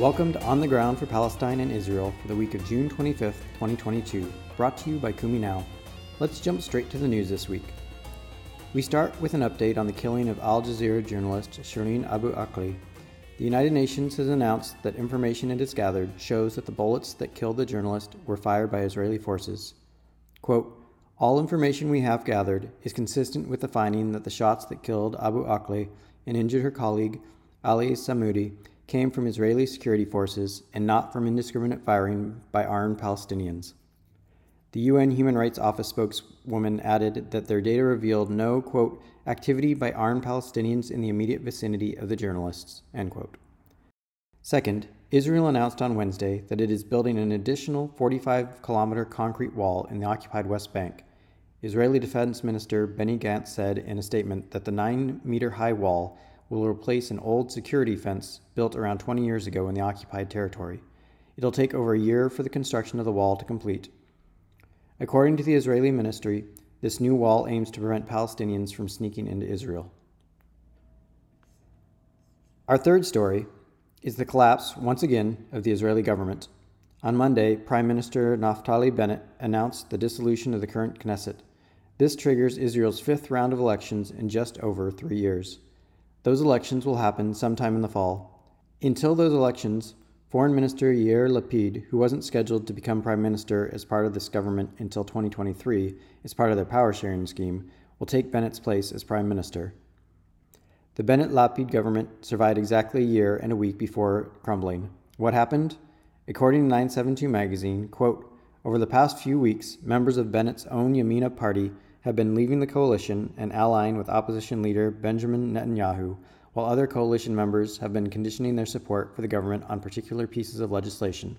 Welcome to On the Ground for Palestine and Israel for the week of June 25th, 2022, brought to you by Kumi Now. Let's jump straight to the news this week. We start with an update on the killing of Al Jazeera journalist Shireen Abu Akleh. The United Nations has announced that information it has gathered shows that the bullets that killed the journalist were fired by Israeli forces. Quote, all information we have gathered is consistent with the finding that the shots that killed Abu Akleh and injured her colleague Ali Samudi came from Israeli security forces and not from indiscriminate firing by armed Palestinians. The UN Human Rights Office spokeswoman added that their data revealed no, quote, activity by armed Palestinians in the immediate vicinity of the journalists, end quote. Second, Israel announced on Wednesday that it is building an additional 45 kilometer concrete wall in the occupied West Bank. Israeli Defense Minister Benny Gantz said in a statement that the 9 meter high wall will replace an old security fence built around 20 years ago in the occupied territory. It'll take over a year for the construction of the wall to complete. According to the Israeli ministry, this new wall aims to prevent Palestinians from sneaking into Israel. Our third story is the collapse, once again, of the Israeli government. On Monday, Prime Minister Naftali Bennett announced the dissolution of the current Knesset. This triggers Israel's fifth round of elections in just over three years. Those elections will happen sometime in the fall. Until those elections, Foreign Minister Yair Lapid, who wasn't scheduled to become Prime Minister as part of this government until 2023 as part of their power sharing scheme, will take Bennett's place as Prime Minister. The Bennett Lapid government survived exactly a year and a week before crumbling. What happened? According to 972 magazine, quote, over the past few weeks, members of Bennett's own Yamina party have been leaving the coalition and allying with opposition leader Benjamin Netanyahu, while other coalition members have been conditioning their support for the government on particular pieces of legislation.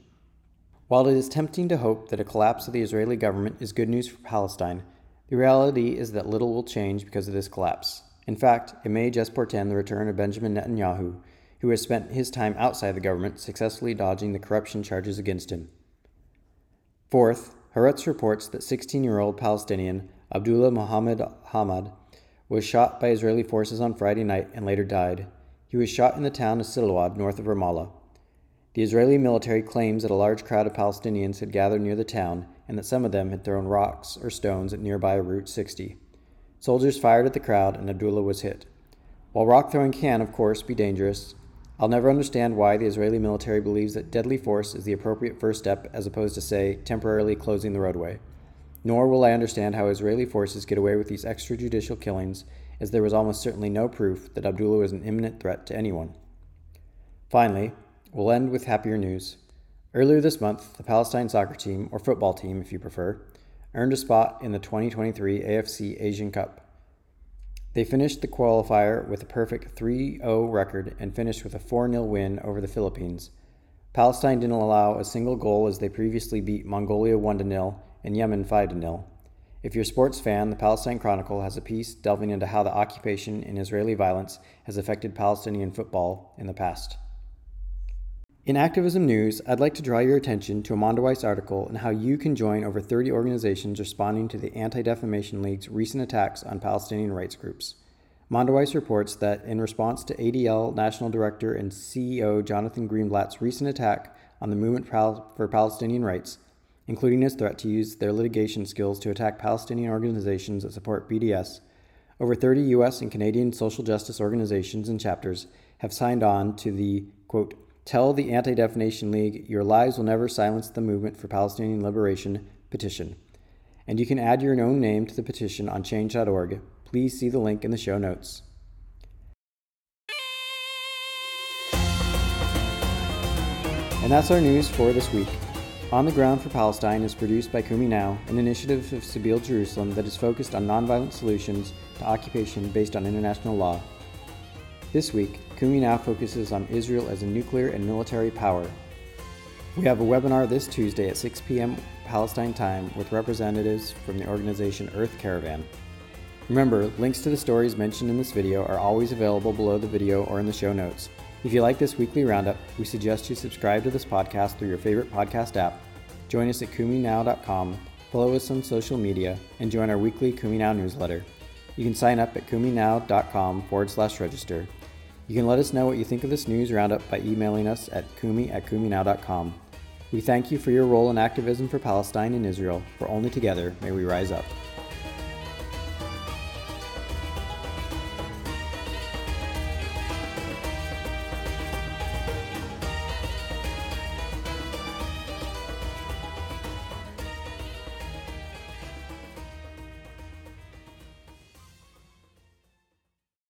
While it is tempting to hope that a collapse of the Israeli government is good news for Palestine, the reality is that little will change because of this collapse. In fact, it may just portend the return of Benjamin Netanyahu, who has spent his time outside the government successfully dodging the corruption charges against him. Fourth, Haaretz reports that 16 year old Palestinian Abdullah Mohammed Hamad was shot by Israeli forces on Friday night and later died. He was shot in the town of Silwad, north of Ramallah. The Israeli military claims that a large crowd of Palestinians had gathered near the town and that some of them had thrown rocks or stones at nearby Route 60. Soldiers fired at the crowd and Abdullah was hit. While rock throwing can, of course, be dangerous, I'll never understand why the Israeli military believes that deadly force is the appropriate first step as opposed to, say, temporarily closing the roadway. Nor will I understand how Israeli forces get away with these extrajudicial killings, as there was almost certainly no proof that Abdullah was an imminent threat to anyone. Finally, we'll end with happier news. Earlier this month, the Palestine soccer team, or football team if you prefer, earned a spot in the 2023 AFC Asian Cup. They finished the qualifier with a perfect 3 0 record and finished with a 4 0 win over the Philippines. Palestine didn't allow a single goal as they previously beat Mongolia 1 0 and Yemen 5 0. If you're a sports fan, the Palestine Chronicle has a piece delving into how the occupation and Israeli violence has affected Palestinian football in the past. In activism news, I'd like to draw your attention to a Mondoweiss article on how you can join over 30 organizations responding to the Anti Defamation League's recent attacks on Palestinian rights groups. Mondoweiss reports that in response to ADL National Director and CEO Jonathan Greenblatt's recent attack on the Movement for Palestinian Rights, including his threat to use their litigation skills to attack Palestinian organizations that support BDS, over 30 U.S. and Canadian social justice organizations and chapters have signed on to the, quote, Tell the Anti Defamation League your lives will never silence the movement for Palestinian liberation petition. And you can add your own name to the petition on change.org. Please see the link in the show notes. And that's our news for this week. On the Ground for Palestine is produced by Kumi Now, an initiative of Sabeel Jerusalem that is focused on nonviolent solutions to occupation based on international law. This week, Kumi Now focuses on Israel as a nuclear and military power. We have a webinar this Tuesday at 6 p.m. Palestine time with representatives from the organization Earth Caravan. Remember, links to the stories mentioned in this video are always available below the video or in the show notes. If you like this weekly roundup, we suggest you subscribe to this podcast through your favorite podcast app. Join us at kuminow.com, follow us on social media, and join our weekly Kumi Now newsletter. You can sign up at kuminow.com forward slash register. You can let us know what you think of this news roundup by emailing us at kumi at kuminow.com. We thank you for your role in activism for Palestine and Israel, for only together may we rise up.